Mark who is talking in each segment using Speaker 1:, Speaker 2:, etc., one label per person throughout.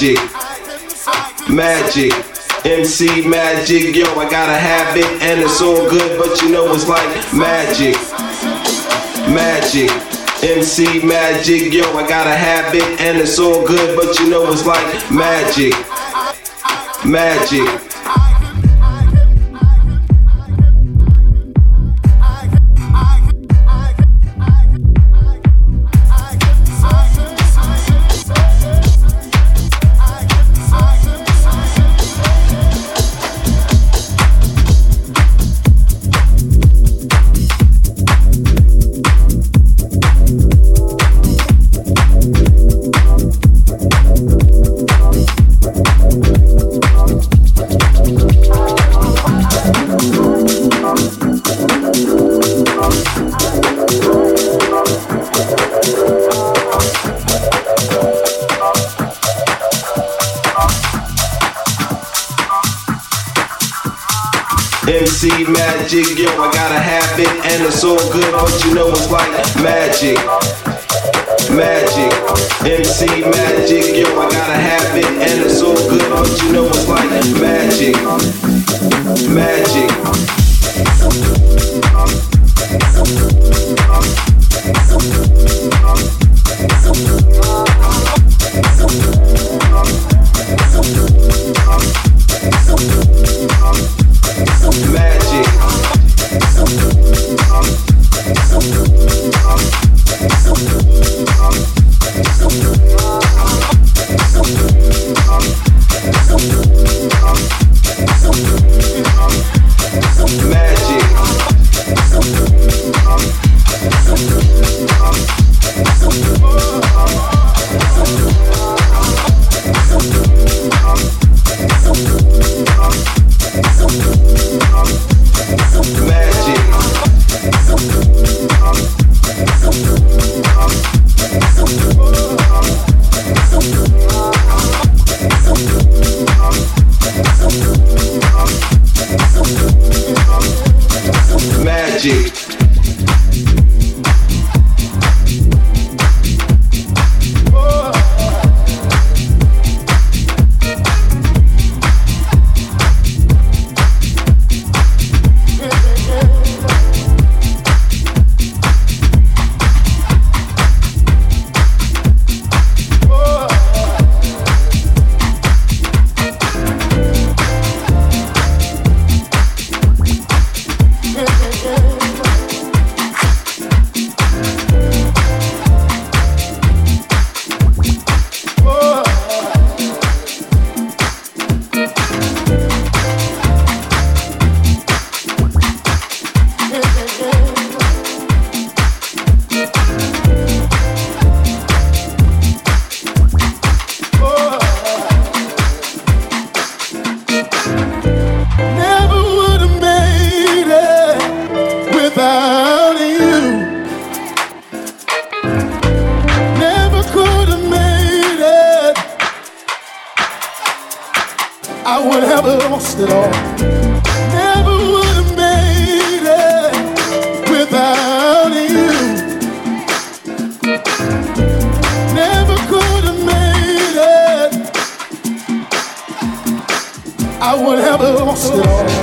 Speaker 1: magic. Magic. MC magic, yo, I got a habit and it's all good, but you know it's like magic. Magic. MC magic, yo, I got a habit and it's all good, but you know it's like magic. Magic. Magic, yo, I gotta have it, and it's all good, but you know it's like magic. Magic, MC magic, yo, I gotta have it, and it's all good, but you know it's like magic. Magic. it all.
Speaker 2: Never would have made it without you. Never could have made it. I would have lost it all.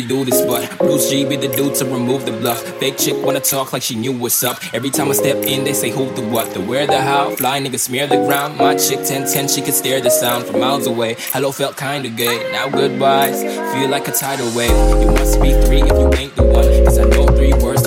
Speaker 2: really do this, but Bruce G be the dude to remove the bluff. Fake chick wanna talk like she knew what's up. Every time I step in, they say who the what, the where, the how. Fly nigga smear the ground. My chick 1010, she could stare the sound from miles away. Hello felt kinda gay. Now goodbyes feel like a tidal wave. You must be three if you ain't the one, cause I know three words.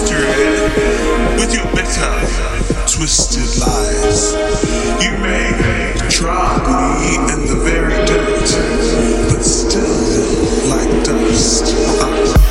Speaker 3: with your bitter, twisted lies. You may trod me in the very dirt, but still like dust.